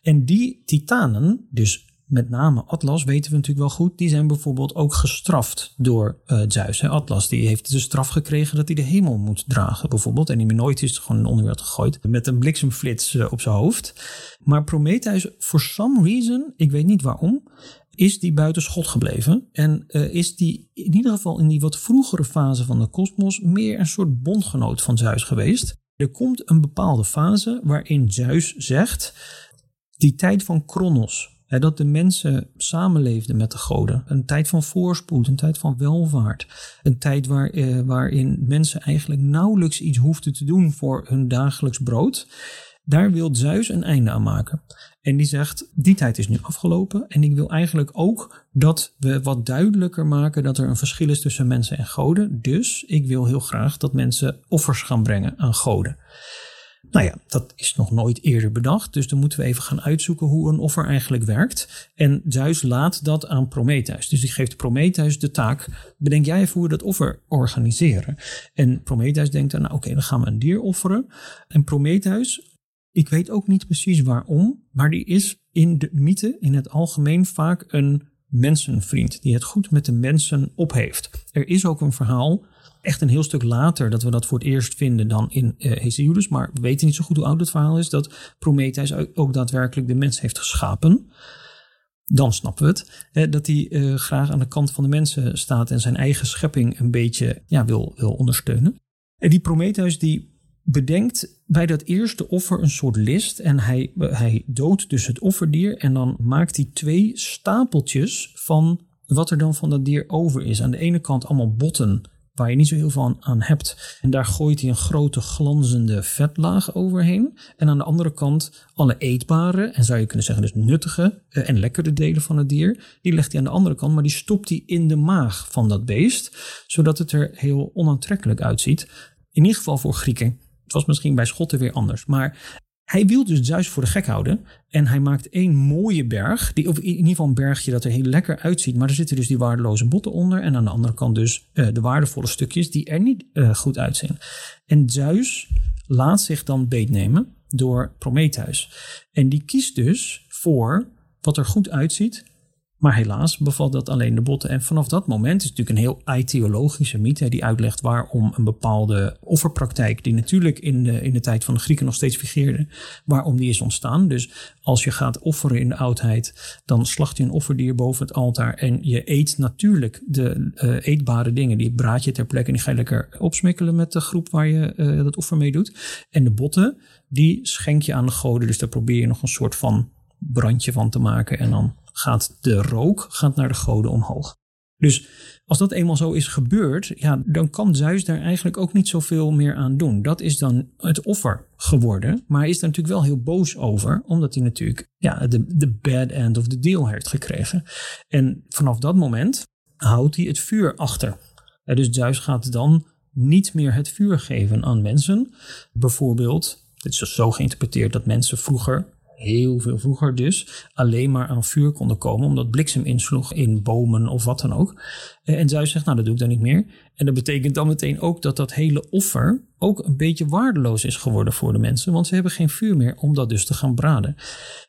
En die titanen, dus met name Atlas weten we natuurlijk wel goed, die zijn bijvoorbeeld ook gestraft door uh, Zeus. Hè. Atlas die heeft de straf gekregen dat hij de hemel moet dragen bijvoorbeeld. En die nooit is gewoon in onderwereld gegooid met een bliksemflits op zijn hoofd. Maar Prometheus, for some reason, ik weet niet waarom, is die buiten schot gebleven. En uh, is die in ieder geval in die wat vroegere fase van de kosmos meer een soort bondgenoot van Zeus geweest. Er komt een bepaalde fase waarin Zeus zegt, die tijd van Kronos, dat de mensen samenleefden met de goden. Een tijd van voorspoed, een tijd van welvaart. Een tijd waar, eh, waarin mensen eigenlijk nauwelijks iets hoefden te doen voor hun dagelijks brood. Daar wil Zeus een einde aan maken. En die zegt, die tijd is nu afgelopen. En ik wil eigenlijk ook dat we wat duidelijker maken dat er een verschil is tussen mensen en goden. Dus ik wil heel graag dat mensen offers gaan brengen aan goden. Nou ja, dat is nog nooit eerder bedacht. Dus dan moeten we even gaan uitzoeken hoe een offer eigenlijk werkt. En Zeus laat dat aan Prometheus. Dus die geeft Prometheus de taak. Bedenk jij even hoe we dat offer organiseren. En Prometheus denkt nou oké, dan gaan we een dier offeren. En Prometheus, ik weet ook niet precies waarom, maar die is in de mythe in het algemeen vaak een mensenvriend. Die het goed met de mensen op heeft. Er is ook een verhaal echt een heel stuk later dat we dat voor het eerst vinden dan in uh. Maar we weten niet zo goed hoe oud het verhaal is. Dat Prometheus ook daadwerkelijk de mens heeft geschapen. Dan snappen we het. Hè, dat hij uh, graag aan de kant van de mensen staat en zijn eigen schepping een beetje ja, wil, wil ondersteunen. En die Prometheus die bedenkt bij dat eerste offer een soort list. En hij, hij doodt dus het offerdier. En dan maakt hij twee stapeltjes van wat er dan van dat dier over is. Aan de ene kant allemaal botten waar je niet zo heel veel aan, hebt. En daar gooit hij een grote glanzende vetlaag overheen. En aan de andere kant alle eetbare, en zou je kunnen zeggen dus nuttige eh, en lekkere delen van het dier, die legt hij aan de andere kant, maar die stopt hij in de maag van dat beest, zodat het er heel onaantrekkelijk uitziet. In ieder geval voor Grieken. Het was misschien bij Schotten weer anders. Maar hij wil dus Zeus voor de gek houden. En hij maakt één mooie berg. Die, of in ieder geval een bergje dat er heel lekker uitziet. Maar er zitten dus die waardeloze botten onder. En aan de andere kant dus uh, de waardevolle stukjes die er niet uh, goed uitzien. En Zeus laat zich dan beetnemen door Prometheus. En die kiest dus voor wat er goed uitziet maar helaas bevalt dat alleen de botten. En vanaf dat moment is het natuurlijk een heel ideologische mythe die uitlegt waarom een bepaalde offerpraktijk, die natuurlijk in de, in de tijd van de Grieken nog steeds figureerde, waarom die is ontstaan. Dus als je gaat offeren in de oudheid, dan slacht je een offerdier boven het altaar en je eet natuurlijk de uh, eetbare dingen. Die braad je ter plekke en die ga je lekker opsmikkelen met de groep waar je uh, dat offer mee doet. En de botten, die schenk je aan de goden. Dus daar probeer je nog een soort van brandje van te maken en dan gaat de rook gaat naar de goden omhoog. Dus als dat eenmaal zo is gebeurd, ja, dan kan Zeus daar eigenlijk ook niet zoveel meer aan doen. Dat is dan het offer geworden. Maar hij is daar natuurlijk wel heel boos over, omdat hij natuurlijk ja, de, de bad end of the deal heeft gekregen. En vanaf dat moment houdt hij het vuur achter. dus Zeus gaat dan niet meer het vuur geven aan mensen. Bijvoorbeeld, dit is zo geïnterpreteerd dat mensen vroeger heel veel vroeger dus, alleen maar aan vuur konden komen omdat bliksem insloeg in bomen of wat dan ook. Eh, en Zeus zegt, nou dat doe ik dan niet meer. En dat betekent dan meteen ook dat dat hele offer ook een beetje waardeloos is geworden voor de mensen, want ze hebben geen vuur meer om dat dus te gaan braden.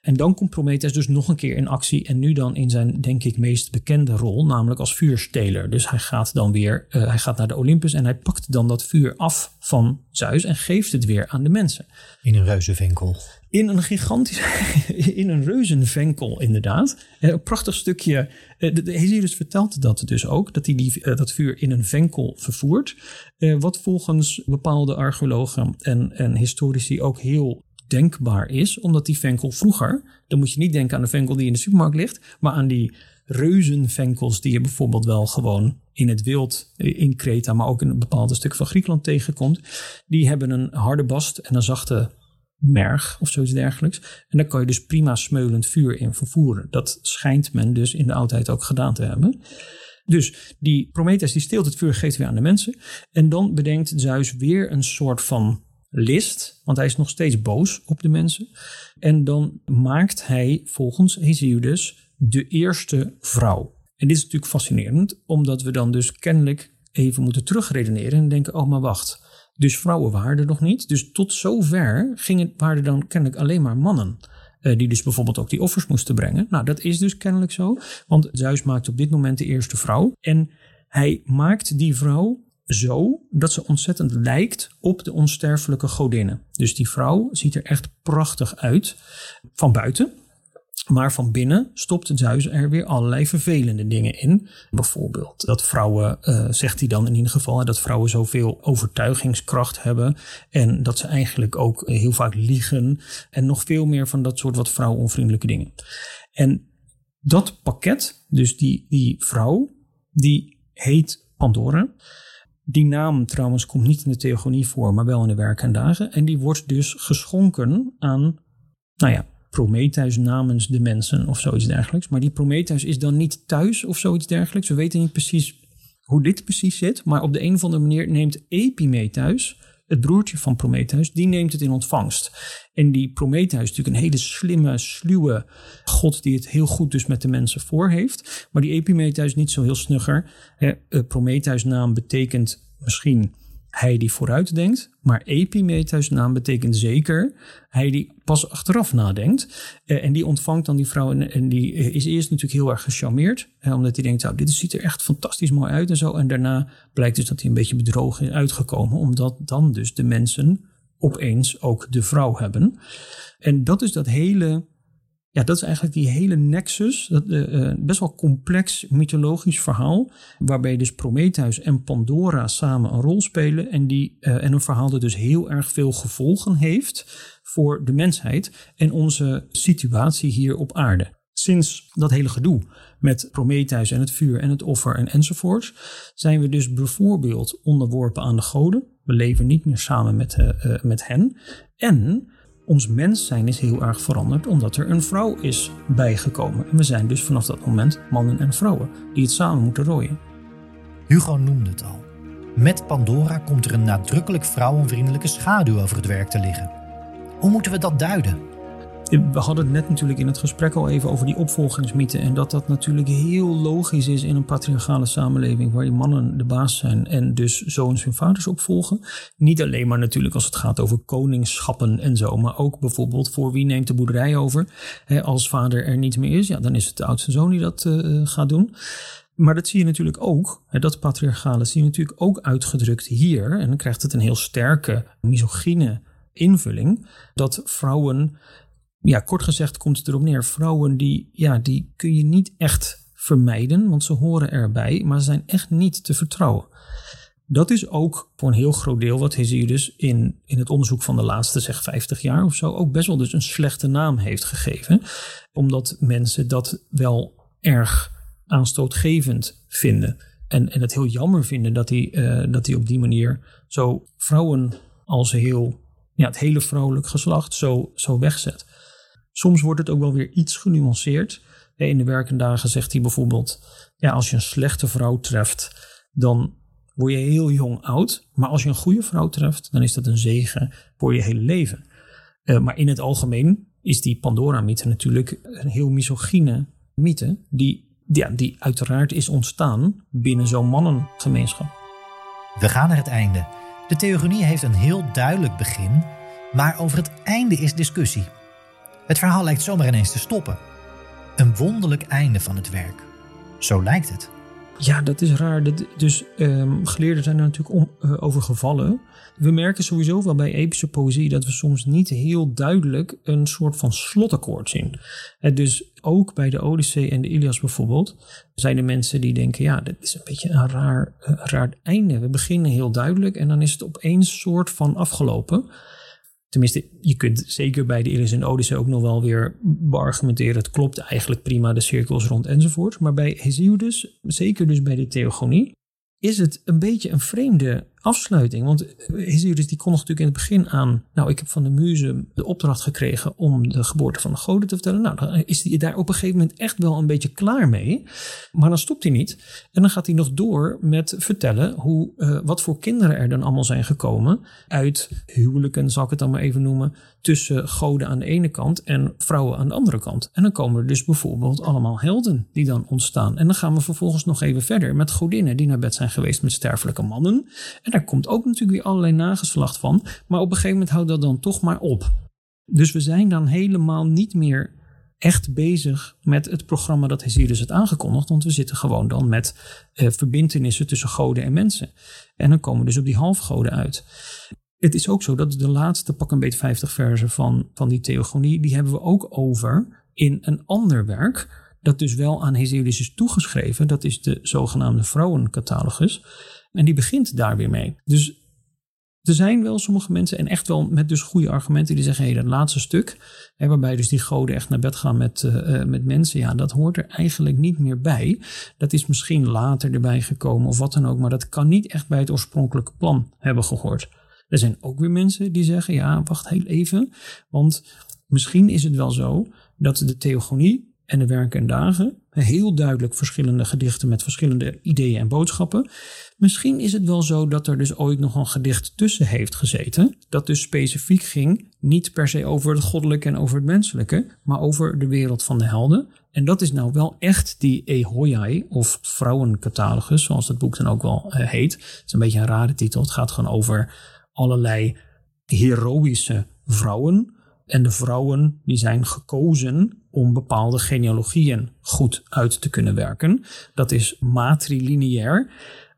En dan komt Prometheus dus nog een keer in actie en nu dan in zijn, denk ik, meest bekende rol, namelijk als vuursteler. Dus hij gaat dan weer, uh, hij gaat naar de Olympus en hij pakt dan dat vuur af van Zeus en geeft het weer aan de mensen.
In een reuzenvinkel.
In een gigantisch, in een reuzenvenkel inderdaad. Eh, een prachtig stukje, eh, Hesiodus vertelt dat dus ook, dat hij die, eh, dat vuur in een venkel vervoert. Wat volgens bepaalde archeologen en, en historici ook heel denkbaar is, omdat die venkel vroeger, dan moet je niet denken aan de venkel die in de supermarkt ligt, maar aan die reuzenvenkels die je bijvoorbeeld wel gewoon in het wild in Kreta, maar ook in een bepaalde stuk van Griekenland tegenkomt. Die hebben een harde bast en een zachte merg of zoiets dergelijks. En daar kan je dus prima smeulend vuur in vervoeren. Dat schijnt men dus in de oudheid ook gedaan te hebben. Dus die Prometheus die steelt het vuur, geeft weer aan de mensen. En dan bedenkt Zeus weer een soort van list, want hij is nog steeds boos op de mensen. En dan maakt hij volgens Hesiodus de eerste vrouw. En dit is natuurlijk fascinerend, omdat we dan dus kennelijk even moeten terugredeneren en denken: oh, maar wacht. Dus vrouwen waren er nog niet. Dus tot zover gingen, waren er dan kennelijk alleen maar mannen. Uh, die dus bijvoorbeeld ook die offers moesten brengen. Nou, dat is dus kennelijk zo. Want Zeus maakt op dit moment de eerste vrouw. En hij maakt die vrouw zo dat ze ontzettend lijkt op de onsterfelijke godinnen. Dus die vrouw ziet er echt prachtig uit van buiten. Maar van binnen stopt Zeus er weer allerlei vervelende dingen in. Bijvoorbeeld dat vrouwen, uh, zegt hij dan in ieder geval, dat vrouwen zoveel overtuigingskracht hebben. En dat ze eigenlijk ook heel vaak liegen. En nog veel meer van dat soort wat vrouwonvriendelijke dingen. En dat pakket, dus die, die vrouw, die heet Pandora. Die naam trouwens komt niet in de theogonie voor, maar wel in de werk en dagen. En die wordt dus geschonken aan, nou ja, Prometheus namens de mensen of zoiets dergelijks. Maar die Prometheus is dan niet thuis of zoiets dergelijks. We weten niet precies hoe dit precies zit. Maar op de een of andere manier neemt Epimetheus, het broertje van Prometheus, die neemt het in ontvangst. En die Prometheus is natuurlijk een hele slimme, sluwe god die het heel goed dus met de mensen voor heeft. Maar die Epimetheus niet zo heel snugger. Eh, Prometheus naam betekent misschien hij die vooruit denkt. Maar epimetheus naam betekent zeker hij die pas achteraf nadenkt. Uh, en die ontvangt dan die vrouw en, die eh, is eerst natuurlijk heel erg gecharmeerd. Omdat hij denkt, nou, dit ziet er echt fantastisch mooi uit en zo. En daarna blijkt dus dat hij een beetje bedrogen is uitgekomen. Omdat dan dus de mensen opeens ook de vrouw hebben. En dat is dat hele ja, dat is eigenlijk die hele nexus, dat, uh, best wel complex mythologisch verhaal, waarbij dus Prometheus en Pandora samen een rol spelen en, die, uh, en een verhaal dat dus heel erg veel gevolgen heeft voor de mensheid en onze situatie hier op aarde. Sinds dat hele gedoe met Prometheus en het vuur en het offer en enzovoorts, zijn we dus bijvoorbeeld onderworpen aan de goden. We leven niet meer samen met, met hen. En ons mens zijn is heel erg veranderd omdat er een vrouw is bijgekomen. En we zijn dus vanaf dat moment mannen en vrouwen die het samen moeten rooien.
Hugo noemde het al. Met Pandora komt er een nadrukkelijk vrouwenvriendelijke schaduw over het werk te liggen. Hoe moeten we dat duiden?
We hadden het net natuurlijk in het gesprek al even over die opvolgingsmythe. En dat dat natuurlijk heel logisch is in een patriarchale samenleving. Waar je mannen de baas zijn en dus zoons hun vaders opvolgen. Niet alleen maar natuurlijk als het gaat over koningschappen en zo. Maar ook bijvoorbeeld voor wie neemt de boerderij over. als vader er niet meer is, ja, dan is het de oudste zoon die dat uh, gaat doen. Maar dat zie je natuurlijk ook, dat patriarchale zie je natuurlijk ook uitgedrukt hier. En dan krijgt het een heel sterke misogyne invulling. Dat vrouwen ja, kort gezegd komt het erop neer. Vrouwen die, ja, die kun je niet echt vermijden, want ze horen erbij, maar ze zijn echt niet te vertrouwen. Dat is ook voor een heel groot deel wat dus in, in het onderzoek van de laatste zeg 50 jaar of zo ook best wel dus een slechte naam heeft gegeven. Omdat mensen dat wel erg aanstootgevend vinden. En, en het heel jammer vinden dat hij, uh, dat hij op die manier zo vrouwen als heel, ja, het hele vrouwelijk geslacht zo, zo wegzet. Soms wordt het ook wel weer iets genuanceerd. In de werkende dagen zegt hij bijvoorbeeld: ja, als je een slechte vrouw treft, dan word je heel jong oud. Maar als je een goede vrouw treft, dan is dat een zegen voor je hele leven. Uh, maar in het algemeen is die Pandora-mythe natuurlijk een heel misogyne mythe, die, ja, die uiteraard is ontstaan binnen zo'n mannengemeenschap.
We gaan naar het einde. De theogonie heeft een heel duidelijk begin, maar over het einde is discussie. Het verhaal lijkt zomaar ineens te stoppen. Een wonderlijk einde van het werk. Zo lijkt het.
Ja, dat is raar. dus um, geleerden zijn er natuurlijk uh, over gevallen. We merken sowieso wel bij epische poëzie dat we soms niet heel duidelijk een soort van slotakkoord zien. En dus ook bij de Odyssee en de Ilias bijvoorbeeld zijn er mensen die denken: ja, dat is een beetje een raar, uh, raar einde. We beginnen heel duidelijk en dan is het opeens soort van afgelopen. Tenminste, je kunt zeker bij de Ilias en Odyssee ook nog wel weer beargumenteren. Het klopt eigenlijk prima, de cirkels rond enzovoort. Maar bij Hesiodus, zeker dus bij de Theogonie, is het een beetje een vreemde afsluiting. Want Hesiodus die kondigt natuurlijk in het begin aan... nou, ik heb van de muze de opdracht gekregen om de geboorte van de goden te vertellen. Nou, dan is hij daar op een gegeven moment echt wel een beetje klaar mee. Maar dan stopt hij niet. En dan gaat hij nog door met vertellen hoe, uh, wat voor kinderen er dan allemaal zijn gekomen... uit huwelijken, zal ik het dan maar even noemen... tussen goden aan de ene kant en vrouwen aan de andere kant. En dan komen er dus bijvoorbeeld allemaal helden die dan ontstaan. En dan gaan we vervolgens nog even verder met godinnen die naar bed zijn geweest met sterfelijke mannen... En daar komt ook natuurlijk weer allerlei nageslacht van. Maar op een gegeven moment houdt dat dan toch maar op. Dus we zijn dan helemaal niet meer echt bezig met het programma dat Hesiodus het aangekondigd. Want we zitten gewoon dan met eh, verbindenissen tussen goden en mensen. En dan komen we dus op die halfgoden uit. Het is ook zo dat de laatste pak een beetje 50 versen van, van die theogonie, die hebben we ook over in een ander werk. Dat dus wel aan Hesiodus is toegeschreven. Dat is de zogenaamde vrouwencatalogus. En die begint daar weer mee. Dus er zijn wel sommige mensen, en echt wel met dus goede argumenten, die zeggen: hé, hey, dat laatste stuk, hè, waarbij dus die goden echt naar bed gaan met, uh, met mensen, ja, dat hoort er eigenlijk niet meer bij. Dat is misschien later erbij gekomen of wat dan ook, maar dat kan niet echt bij het oorspronkelijke plan hebben gehoord. Er zijn ook weer mensen die zeggen: ja, wacht heel even, want misschien is het wel zo dat de theogonie en de werken en dagen heel duidelijk verschillende gedichten met verschillende ideeën en boodschappen. Misschien is het wel zo dat er dus ooit nog een gedicht tussen heeft gezeten, dat dus specifiek ging niet per se over het goddelijke en over het menselijke, maar over de wereld van de helden. En dat is nou wel echt die Ehoiai of vrouwencatalogus, zoals dat boek dan ook wel uh, heet. Het is een beetje een rare titel. Het gaat gewoon over allerlei heroïsche vrouwen. En de vrouwen die zijn gekozen om bepaalde genealogieën goed uit te kunnen werken. Dat is matrilineair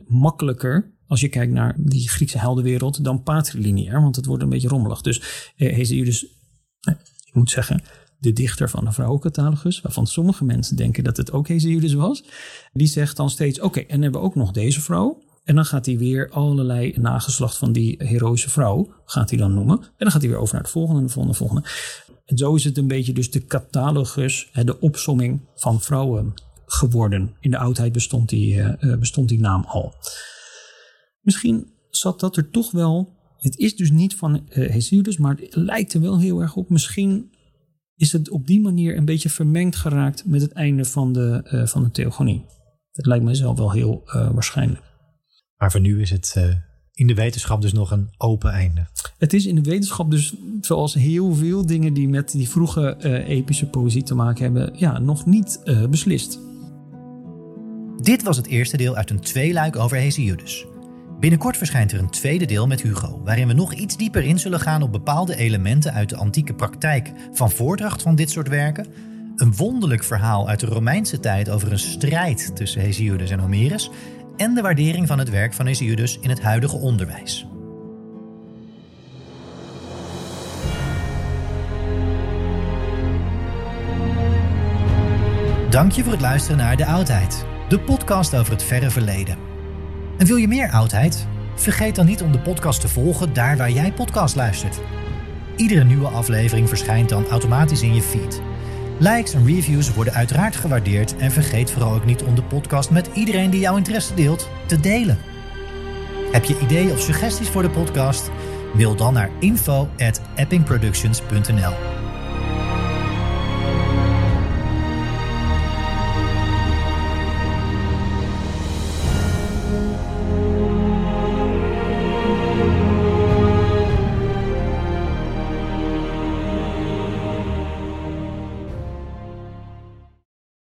makkelijker als je kijkt naar die Griekse heldenwereld dan patrilineair, want het wordt een beetje rommelig. Dus eh, eh, ik moet zeggen, de dichter van de vrouwencatalogus, waarvan sommige mensen denken dat het ook Hesiodus was, die zegt dan steeds, oké, en dan hebben we ook nog deze vrouw. En dan gaat hij weer allerlei nageslacht van die heroïsche vrouw, gaat hij dan noemen. En dan gaat hij weer over naar het volgende, de volgende, de volgende. En zo is het een beetje dus de catalogus, de opsomming van vrouwen geworden. In de oudheid bestond die, uh, bestond die naam al. Misschien zat dat er toch wel. Het is dus niet van uh, Hesiodus, maar het lijkt er wel heel erg op. Misschien is het op die manier een beetje vermengd geraakt met het einde van de, van de theogonie. Dat lijkt mij zelf wel heel waarschijnlijk.
Maar voor nu is het in de wetenschap dus nog een open einde.
Het is in de wetenschap dus, zoals heel veel dingen die met die vroege uh, epische poëzie te maken hebben, ja, nog niet uh, beslist.
Dit was het eerste deel uit een tweeluik over Hesiodus. Binnenkort verschijnt er een tweede deel met Hugo, waarin we nog iets dieper in zullen gaan op bepaalde elementen uit de antieke praktijk van voordracht van dit soort werken, een wonderlijk verhaal uit de Romeinse tijd over een strijd tussen Hesiodus en Homerus en de waardering van het werk van Hesiodus in het huidige onderwijs. Dank je voor het luisteren naar De Oudheid, de podcast over het verre verleden. En wil je meer oudheid? Vergeet dan niet om de podcast te volgen daar waar jij podcast luistert. Iedere nieuwe aflevering verschijnt dan automatisch in je feed. Likes en reviews worden uiteraard gewaardeerd en vergeet vooral ook niet om de podcast met iedereen die jouw interesse deelt te delen. Heb je ideeën of suggesties voor de podcast? Mail dan naar info@eppingproductions.nl.